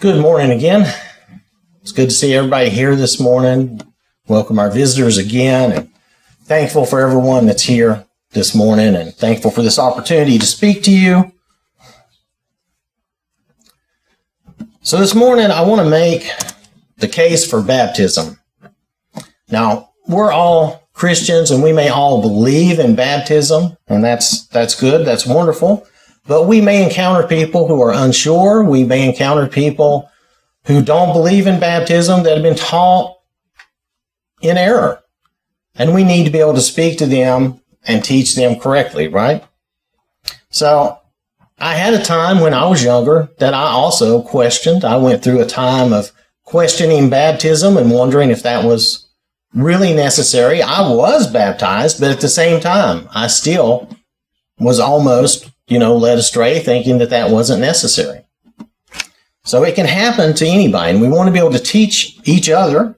Good morning again. It's good to see everybody here this morning. Welcome our visitors again and thankful for everyone that's here this morning and thankful for this opportunity to speak to you. So this morning I want to make the case for baptism. Now, we're all Christians and we may all believe in baptism and that's that's good, that's wonderful. But we may encounter people who are unsure. We may encounter people who don't believe in baptism that have been taught in error. And we need to be able to speak to them and teach them correctly, right? So I had a time when I was younger that I also questioned. I went through a time of questioning baptism and wondering if that was really necessary. I was baptized, but at the same time, I still was almost you know, led astray thinking that that wasn't necessary. So it can happen to anybody, and we want to be able to teach each other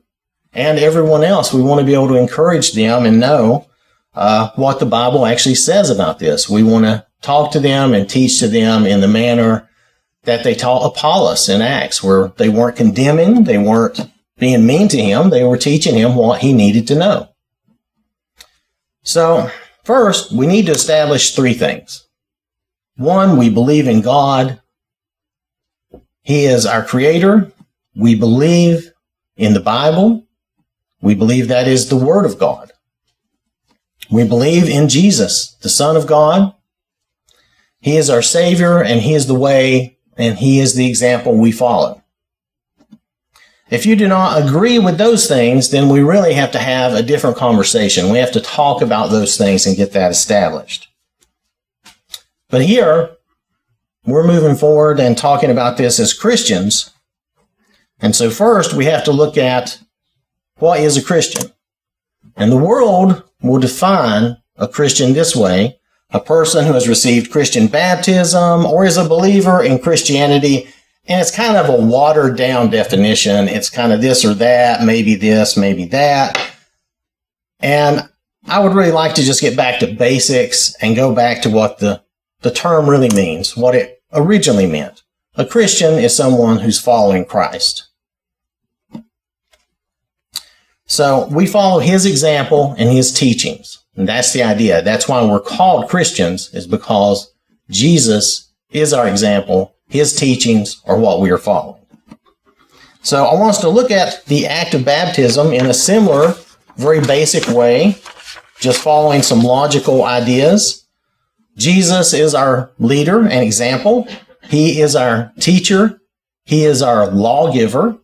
and everyone else. We want to be able to encourage them and know uh, what the Bible actually says about this. We want to talk to them and teach to them in the manner that they taught Apollos in Acts, where they weren't condemning, they weren't being mean to him, they were teaching him what he needed to know. So, first, we need to establish three things. One, we believe in God. He is our creator. We believe in the Bible. We believe that is the Word of God. We believe in Jesus, the Son of God. He is our Savior and He is the way and He is the example we follow. If you do not agree with those things, then we really have to have a different conversation. We have to talk about those things and get that established. But here, we're moving forward and talking about this as Christians. And so, first, we have to look at what is a Christian. And the world will define a Christian this way a person who has received Christian baptism or is a believer in Christianity. And it's kind of a watered down definition. It's kind of this or that, maybe this, maybe that. And I would really like to just get back to basics and go back to what the the term really means, what it originally meant. A Christian is someone who's following Christ. So we follow his example and his teachings. And that's the idea. That's why we're called Christians is because Jesus is our example. His teachings are what we are following. So I want us to look at the act of baptism in a similar, very basic way, just following some logical ideas. Jesus is our leader and example. He is our teacher. He is our lawgiver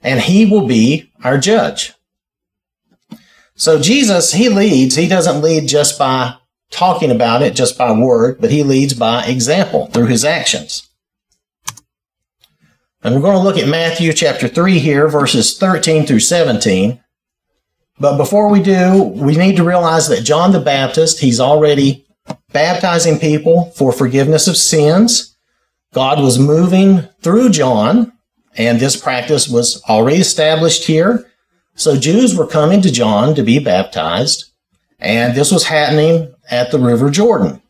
and he will be our judge. So Jesus, he leads. He doesn't lead just by talking about it, just by word, but he leads by example through his actions. And we're going to look at Matthew chapter 3 here, verses 13 through 17. But before we do, we need to realize that John the Baptist, he's already baptizing people for forgiveness of sins. God was moving through John, and this practice was already established here. So Jews were coming to John to be baptized, and this was happening at the River Jordan.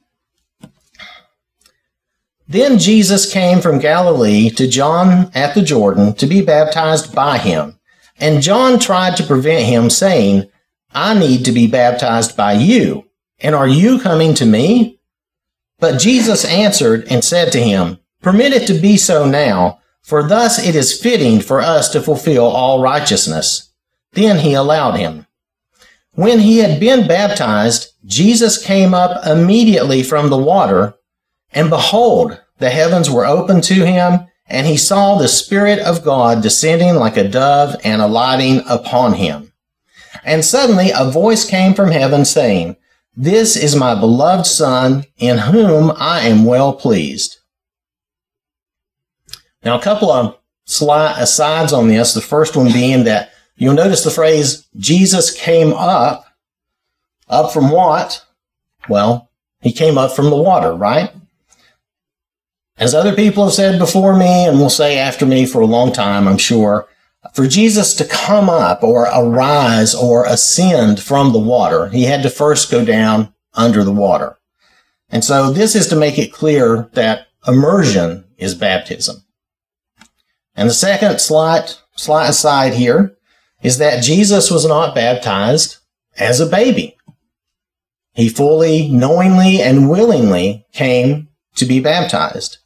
Then Jesus came from Galilee to John at the Jordan to be baptized by him. And John tried to prevent him, saying, I need to be baptized by you and are you coming to me? But Jesus answered and said to him, Permit it to be so now, for thus it is fitting for us to fulfill all righteousness. Then he allowed him. When he had been baptized, Jesus came up immediately from the water, and behold, the heavens were opened to him, and he saw the Spirit of God descending like a dove and alighting upon him. And suddenly a voice came from heaven saying, this is my beloved Son, in whom I am well pleased. Now, a couple of slide, asides uh, on this. The first one being that you'll notice the phrase, Jesus came up. Up from what? Well, he came up from the water, right? As other people have said before me and will say after me for a long time, I'm sure, for Jesus to come up or arise or ascend from the water, he had to first go down under the water. And so this is to make it clear that immersion is baptism. And the second slight, slight aside here is that Jesus was not baptized as a baby. He fully, knowingly, and willingly came to be baptized.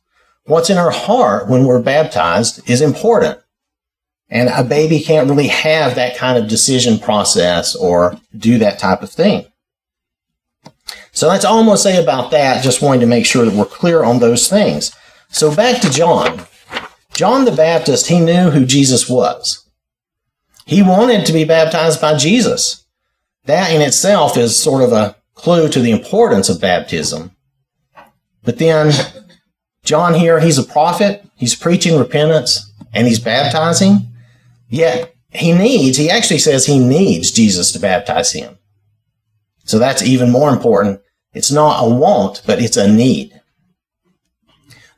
What's in our heart when we're baptized is important. And a baby can't really have that kind of decision process or do that type of thing. So that's all I'm going to say about that. Just wanting to make sure that we're clear on those things. So back to John. John the Baptist, he knew who Jesus was. He wanted to be baptized by Jesus. That in itself is sort of a clue to the importance of baptism. But then John here, he's a prophet, he's preaching repentance, and he's baptizing. Yet he needs, he actually says he needs Jesus to baptize him. So that's even more important. It's not a want, but it's a need.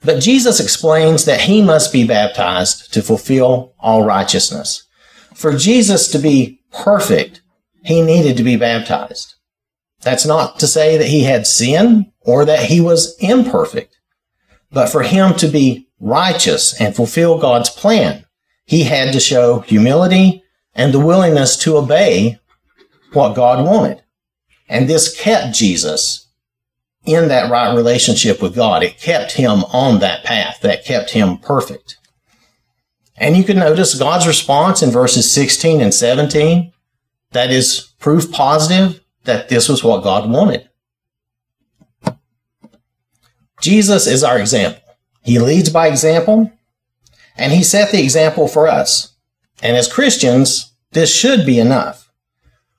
But Jesus explains that he must be baptized to fulfill all righteousness. For Jesus to be perfect, he needed to be baptized. That's not to say that he had sin or that he was imperfect, but for him to be righteous and fulfill God's plan, he had to show humility and the willingness to obey what God wanted. And this kept Jesus in that right relationship with God. It kept him on that path that kept him perfect. And you can notice God's response in verses 16 and 17. That is proof positive that this was what God wanted. Jesus is our example. He leads by example, and he set the example for us. And as Christians, this should be enough.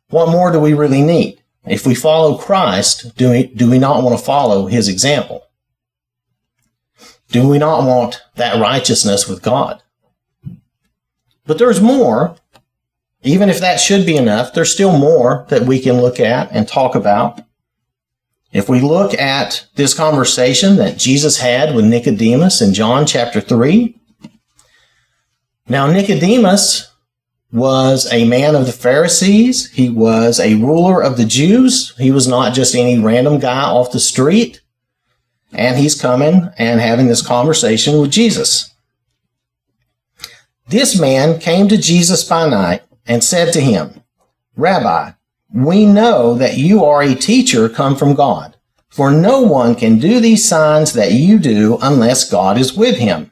What more do we really need? If we follow Christ, do we, do we not want to follow his example? Do we not want that righteousness with God? But there's more. Even if that should be enough, there's still more that we can look at and talk about. If we look at this conversation that Jesus had with Nicodemus in John chapter 3, now Nicodemus was a man of the Pharisees. He was a ruler of the Jews. He was not just any random guy off the street. And he's coming and having this conversation with Jesus. This man came to Jesus by night and said to him, Rabbi, we know that you are a teacher come from God, for no one can do these signs that you do unless God is with him.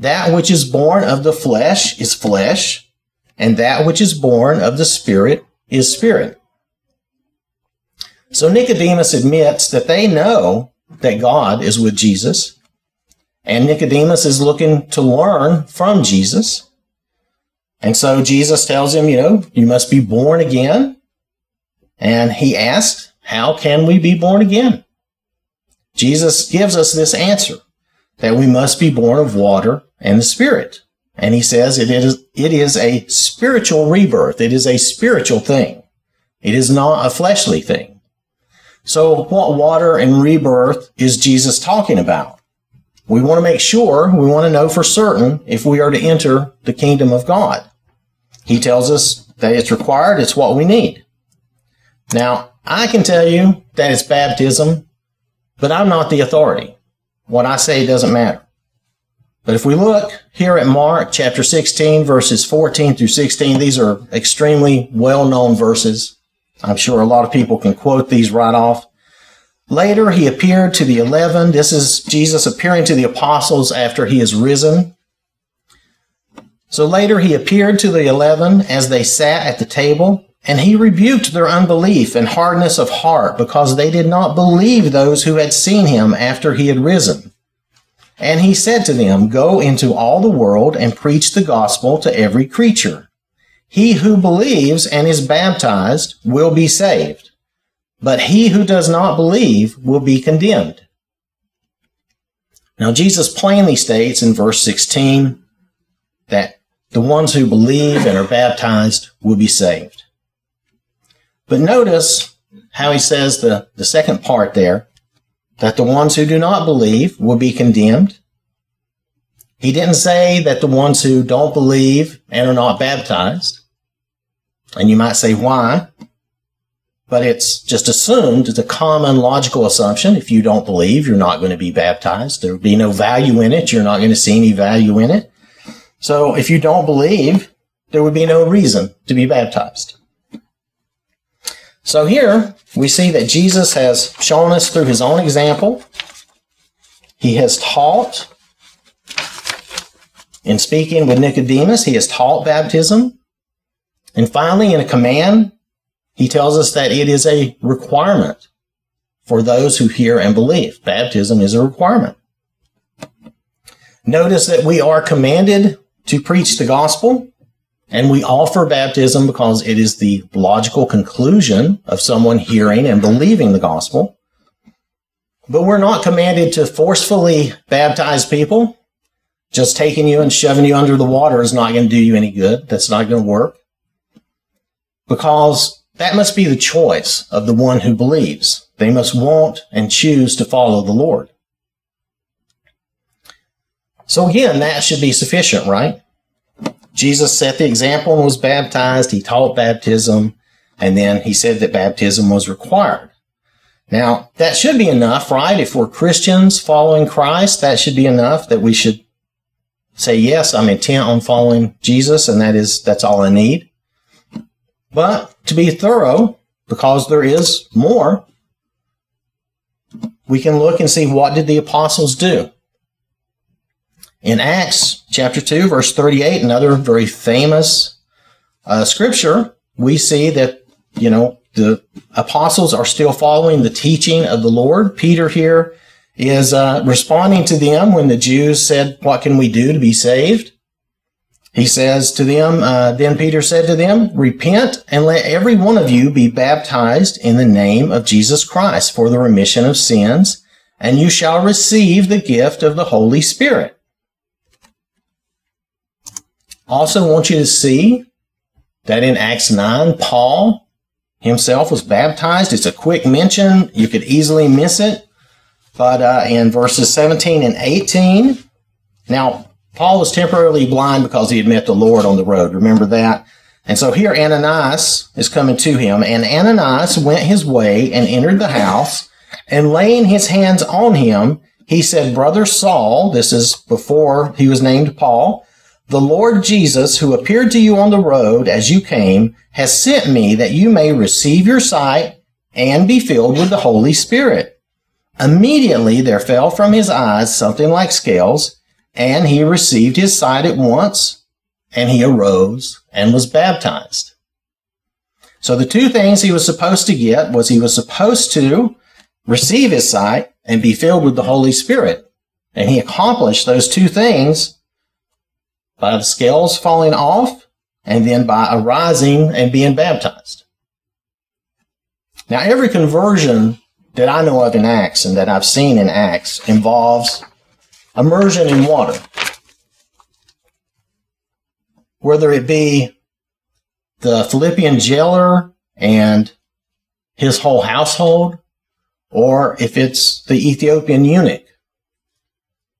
That which is born of the flesh is flesh, and that which is born of the Spirit is spirit. So Nicodemus admits that they know that God is with Jesus, and Nicodemus is looking to learn from Jesus. And so Jesus tells him, you know, you must be born again. And he asks, how can we be born again? Jesus gives us this answer that we must be born of water and the Spirit. And he says it is, it is a spiritual rebirth. It is a spiritual thing. It is not a fleshly thing. So what water and rebirth is Jesus talking about? We want to make sure, we want to know for certain if we are to enter the kingdom of God. He tells us that it's required, it's what we need. Now, I can tell you that it's baptism, but I'm not the authority. What I say doesn't matter. But if we look here at Mark chapter 16, verses 14 through 16, these are extremely well known verses. I'm sure a lot of people can quote these right off. Later, he appeared to the eleven. This is Jesus appearing to the apostles after he is risen. So later, he appeared to the eleven as they sat at the table, and he rebuked their unbelief and hardness of heart because they did not believe those who had seen him after he had risen. And he said to them, Go into all the world and preach the gospel to every creature. He who believes and is baptized will be saved, but he who does not believe will be condemned. Now, Jesus plainly states in verse 16 that the ones who believe and are baptized will be saved. But notice how he says the, the second part there, that the ones who do not believe will be condemned. He didn't say that the ones who don't believe and are not baptized. And you might say, why? But it's just assumed, it's a common logical assumption. If you don't believe, you're not going to be baptized. There will be no value in it. You're not going to see any value in it. So if you don't believe, there would be no reason to be baptized. So here we see that Jesus has shown us through his own example. He has taught in speaking with Nicodemus, he has taught baptism. And finally, in a command, he tells us that it is a requirement for those who hear and believe. Baptism is a requirement. Notice that we are commanded to preach the gospel, and we offer baptism because it is the logical conclusion of someone hearing and believing the gospel. But we're not commanded to forcefully baptize people. Just taking you and shoving you under the water is not going to do you any good. That's not going to work. Because that must be the choice of the one who believes. They must want and choose to follow the Lord. So again, that should be sufficient, right? Jesus set the example and was baptized. He taught baptism. And then he said that baptism was required. Now, that should be enough, right? If we're Christians following Christ, that should be enough that we should say, yes, I'm intent on following Jesus, and that is, that's all I need. But to be thorough, because there is more, we can look and see what did the apostles do. In Acts chapter 2, verse 38, another very famous uh, scripture, we see that, you know, the apostles are still following the teaching of the Lord. Peter here is uh, responding to them when the Jews said, What can we do to be saved? He says to them, uh, Then Peter said to them, Repent and let every one of you be baptized in the name of Jesus Christ for the remission of sins, and you shall receive the gift of the Holy Spirit. Also want you to see that in Acts 9, Paul himself was baptized. It's a quick mention. You could easily miss it. But uh, in verses 17 and 18, now Paul was temporarily blind because he had met the Lord on the road. Remember that? And so here Ananias is coming to him, and Ananias went his way and entered the house, and laying his hands on him, he said, Brother Saul, this is before he was named Paul, the Lord Jesus, who appeared to you on the road as you came, has sent me that you may receive your sight and be filled with the Holy Spirit. Immediately there fell from his eyes something like scales, and he received his sight at once, and he arose and was baptized. So the two things he was supposed to get was he was supposed to receive his sight and be filled with the Holy Spirit. And he accomplished those two things by the scales falling off, and then by arising and being baptized. Now, every conversion that I know of in Acts and that I've seen in Acts involves immersion in water. Whether it be the Philippian jailer and his whole household, or if it's the Ethiopian eunuch,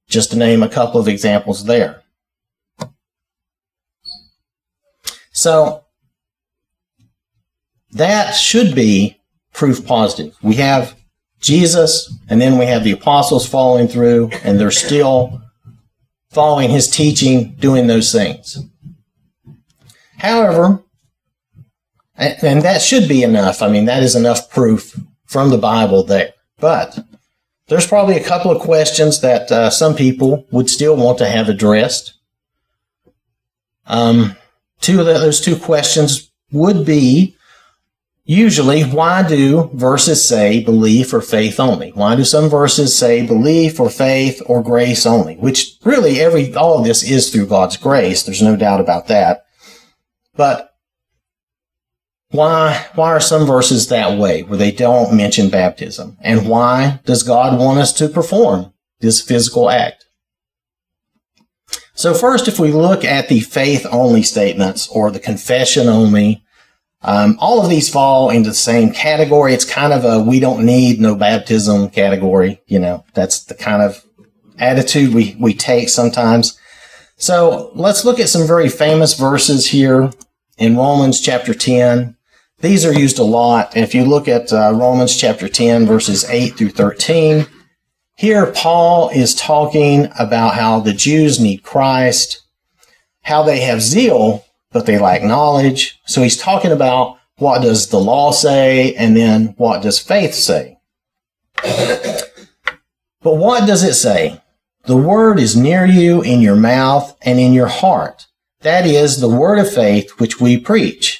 just to name a couple of examples there. So that should be proof positive. We have Jesus, and then we have the apostles following through, and they're still following his teaching, doing those things. However, and that should be enough. I mean, that is enough proof from the Bible there. But there's probably a couple of questions that uh, some people would still want to have addressed. Um, two of those two questions would be usually why do verses say belief or faith only? Why do some verses say belief or faith or grace only? Which really every all of this is through God's grace. There's no doubt about that. But why why are some verses that way where they don't mention baptism? And why does God want us to perform this physical act? So first, if we look at the faith only statements or the confession only, um, all of these fall into the same category. It's kind of a we don't need no baptism category. You know, that's the kind of attitude we, we take sometimes. So let's look at some very famous verses here in Romans chapter 10. These are used a lot. If you look at uh, Romans chapter 10, verses 8 through 13, here Paul is talking about how the Jews need Christ, how they have zeal, but they lack knowledge. So he's talking about what does the law say and then what does faith say. But what does it say? The word is near you in your mouth and in your heart. That is the word of faith which we preach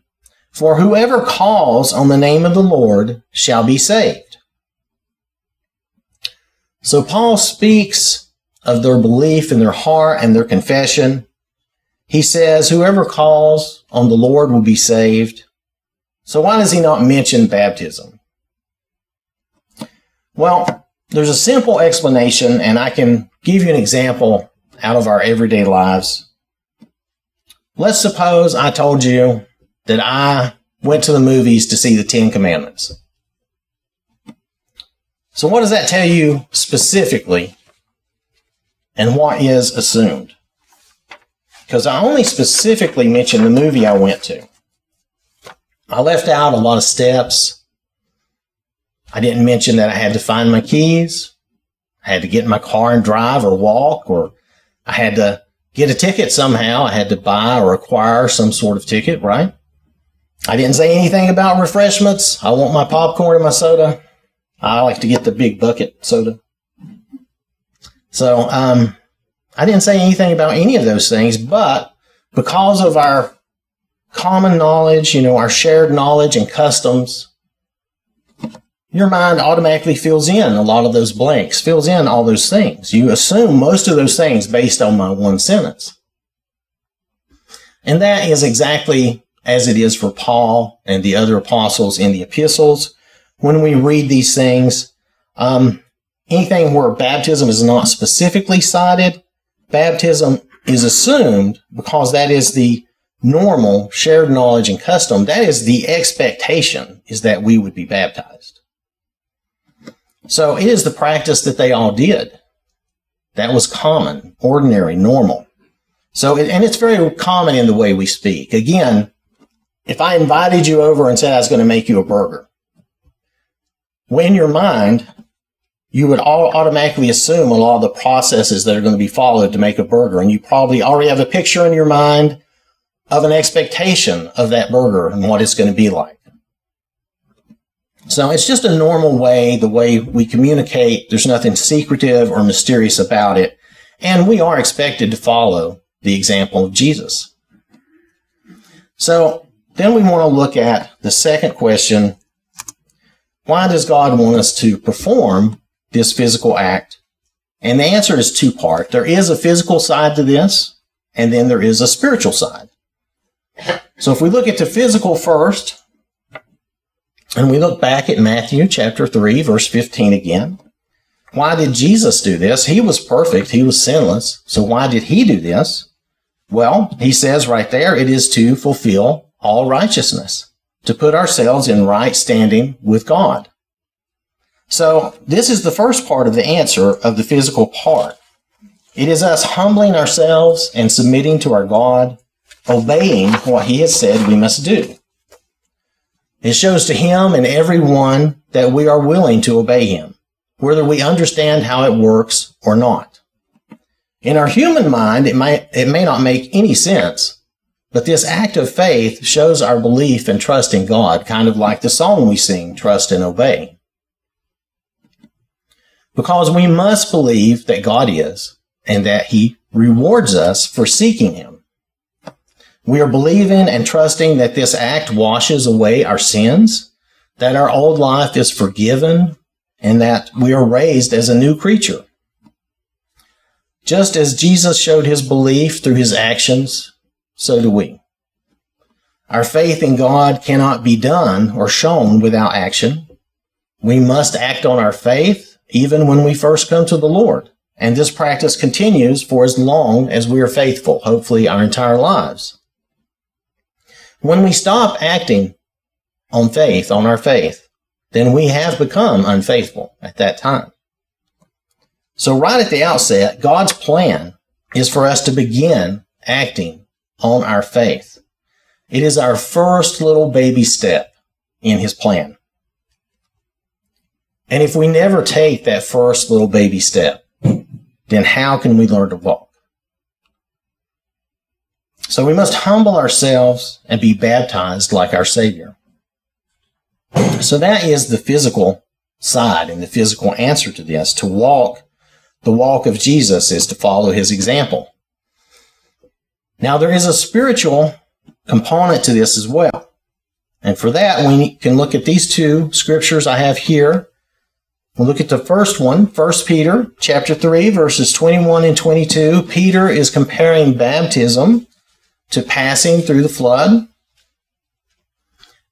For whoever calls on the name of the Lord shall be saved. So Paul speaks of their belief in their heart and their confession. He says, whoever calls on the Lord will be saved. So why does he not mention baptism? Well, there's a simple explanation, and I can give you an example out of our everyday lives. Let's suppose I told you that I went to the movies to see the Ten Commandments. So, what does that tell you specifically, and what is assumed? Because I only specifically mentioned the movie I went to. I left out a lot of steps. I didn't mention that I had to find my keys. I had to get in my car and drive or walk, or I had to get a ticket somehow. I had to buy or acquire some sort of ticket, right? I didn't say anything about refreshments. I want my popcorn and my soda. I like to get the big bucket soda. So, um, I didn't say anything about any of those things, but because of our common knowledge, you know, our shared knowledge and customs, your mind automatically fills in a lot of those blanks, fills in all those things. You assume most of those things based on my one sentence. And that is exactly as it is for Paul and the other apostles in the epistles. When we read these things, um, anything where baptism is not specifically cited, baptism is assumed because that is the normal shared knowledge and custom. That is the expectation is that we would be baptized. So it is the practice that they all did. That was common, ordinary, normal. So, and it's very common in the way we speak. Again, if I invited you over and said I was going to make you a burger, in your mind, you would all automatically assume a lot of the processes that are going to be followed to make a burger. And you probably already have a picture in your mind of an expectation of that burger and what it's going to be like. So it's just a normal way, the way we communicate. There's nothing secretive or mysterious about it. And we are expected to follow the example of Jesus. So then we want to look at the second question. Why does God want us to perform this physical act? And the answer is two part. There is a physical side to this, and then there is a spiritual side. So if we look at the physical first, and we look back at Matthew chapter 3, verse 15 again. Why did Jesus do this? He was perfect. He was sinless. So why did he do this? Well, he says right there, it is to fulfill all righteousness, to put ourselves in right standing with God. So this is the first part of the answer of the physical part. It is us humbling ourselves and submitting to our God, obeying what he has said we must do. It shows to him and everyone that we are willing to obey him, whether we understand how it works or not. In our human mind, it may, it may not make any sense, but this act of faith shows our belief and trust in God, kind of like the song we sing, Trust and Obey. Because we must believe that God is and that He rewards us for seeking Him. We are believing and trusting that this act washes away our sins, that our old life is forgiven, and that we are raised as a new creature. Just as Jesus showed his belief through his actions, so do we. Our faith in God cannot be done or shown without action. We must act on our faith even when we first come to the Lord. And this practice continues for as long as we are faithful, hopefully our entire lives. When we stop acting on faith, on our faith, then we have become unfaithful at that time. So right at the outset, God's plan is for us to begin acting on our faith. It is our first little baby step in his plan. And if we never take that first little baby step, then how can we learn to walk? So we must humble ourselves and be baptized like our Savior. So that is the physical side and the physical answer to this. To walk the walk of Jesus is to follow his example. Now there is a spiritual component to this as well. And for that, we can look at these two scriptures I have here. We'll look at the first one, 1 Peter chapter 3, verses 21 and 22. Peter is comparing baptism to passing through the flood.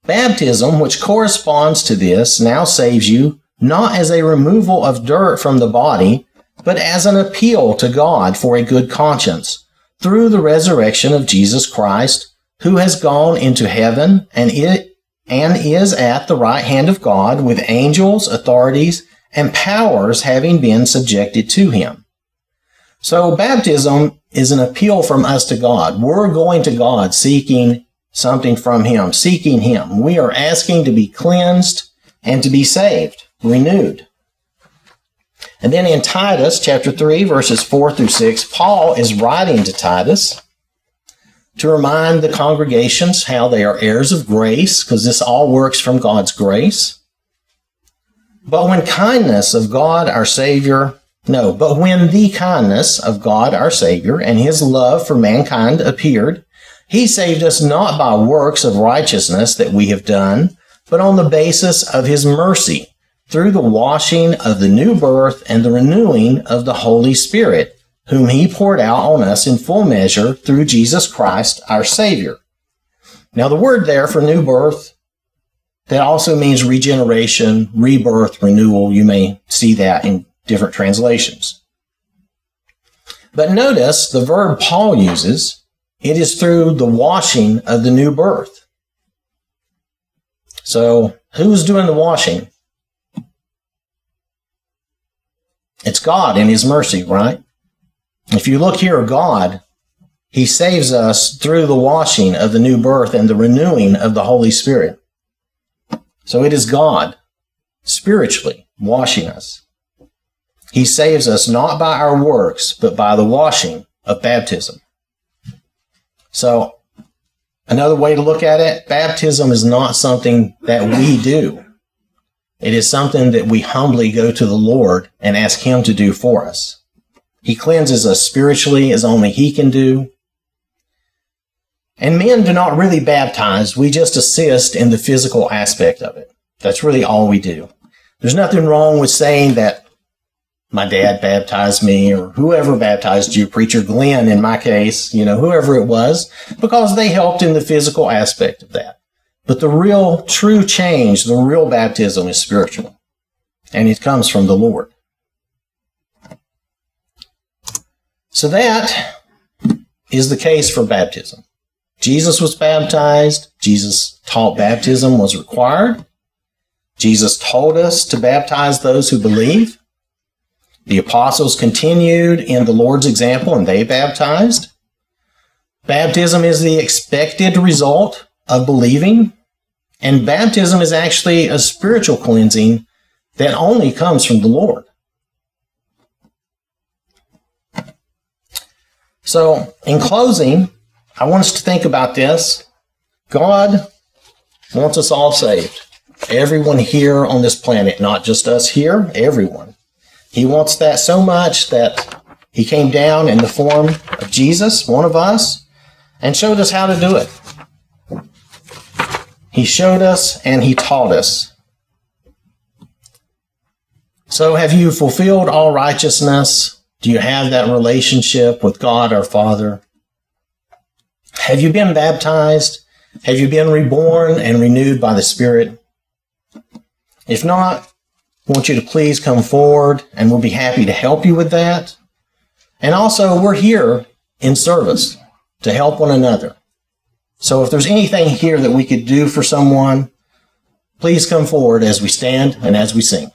Baptism, which corresponds to this, now saves you not as a removal of dirt from the body, but as an appeal to God for a good conscience through the resurrection of Jesus Christ, who has gone into heaven and it and is at the right hand of God with angels, authorities, and powers having been subjected to him. So baptism is an appeal from us to God. We're going to God seeking something from him, seeking him. We are asking to be cleansed and to be saved, renewed. And then in Titus chapter 3, verses 4 through 6, Paul is writing to Titus to remind the congregations how they are heirs of grace, because this all works from God's grace. But when kindness of God our Savior, no, but when the kindness of God our Savior and his love for mankind appeared, he saved us not by works of righteousness that we have done, but on the basis of his mercy through the washing of the new birth and the renewing of the Holy Spirit, whom he poured out on us in full measure through Jesus Christ our Savior. Now, the word there for new birth, that also means regeneration, rebirth, renewal. You may see that in different translations. But notice the verb Paul uses, it is through the washing of the new birth. So, who's doing the washing? It's God in His mercy, right? If you look here, God, He saves us through the washing of the new birth and the renewing of the Holy Spirit. So it is God spiritually washing us. He saves us not by our works, but by the washing of baptism. So, another way to look at it, baptism is not something that we do. It is something that we humbly go to the Lord and ask Him to do for us. He cleanses us spiritually as only He can do. And men do not really baptize. We just assist in the physical aspect of it. That's really all we do. There's nothing wrong with saying that my dad baptized me or whoever baptized you, preacher Glenn in my case, you know, whoever it was, because they helped in the physical aspect of that. But the real true change, the real baptism is spiritual. And it comes from the Lord. So that is the case for baptism. Jesus was baptized. Jesus taught baptism was required. Jesus told us to baptize those who believe. The apostles continued in the Lord's example and they baptized. Baptism is the expected result of believing. And baptism is actually a spiritual cleansing that only comes from the Lord. So, in closing, I want us to think about this. God wants us all saved. Everyone here on this planet, not just us here, everyone. He wants that so much that He came down in the form of Jesus, one of us, and showed us how to do it. He showed us and he taught us. So have you fulfilled all righteousness? Do you have that relationship with God our Father? Have you been baptized? Have you been reborn and renewed by the Spirit? If not, I want you to please come forward and we'll be happy to help you with that. And also, we're here in service to help one another. So if there's anything here that we could do for someone, please come forward as we stand and as we sing.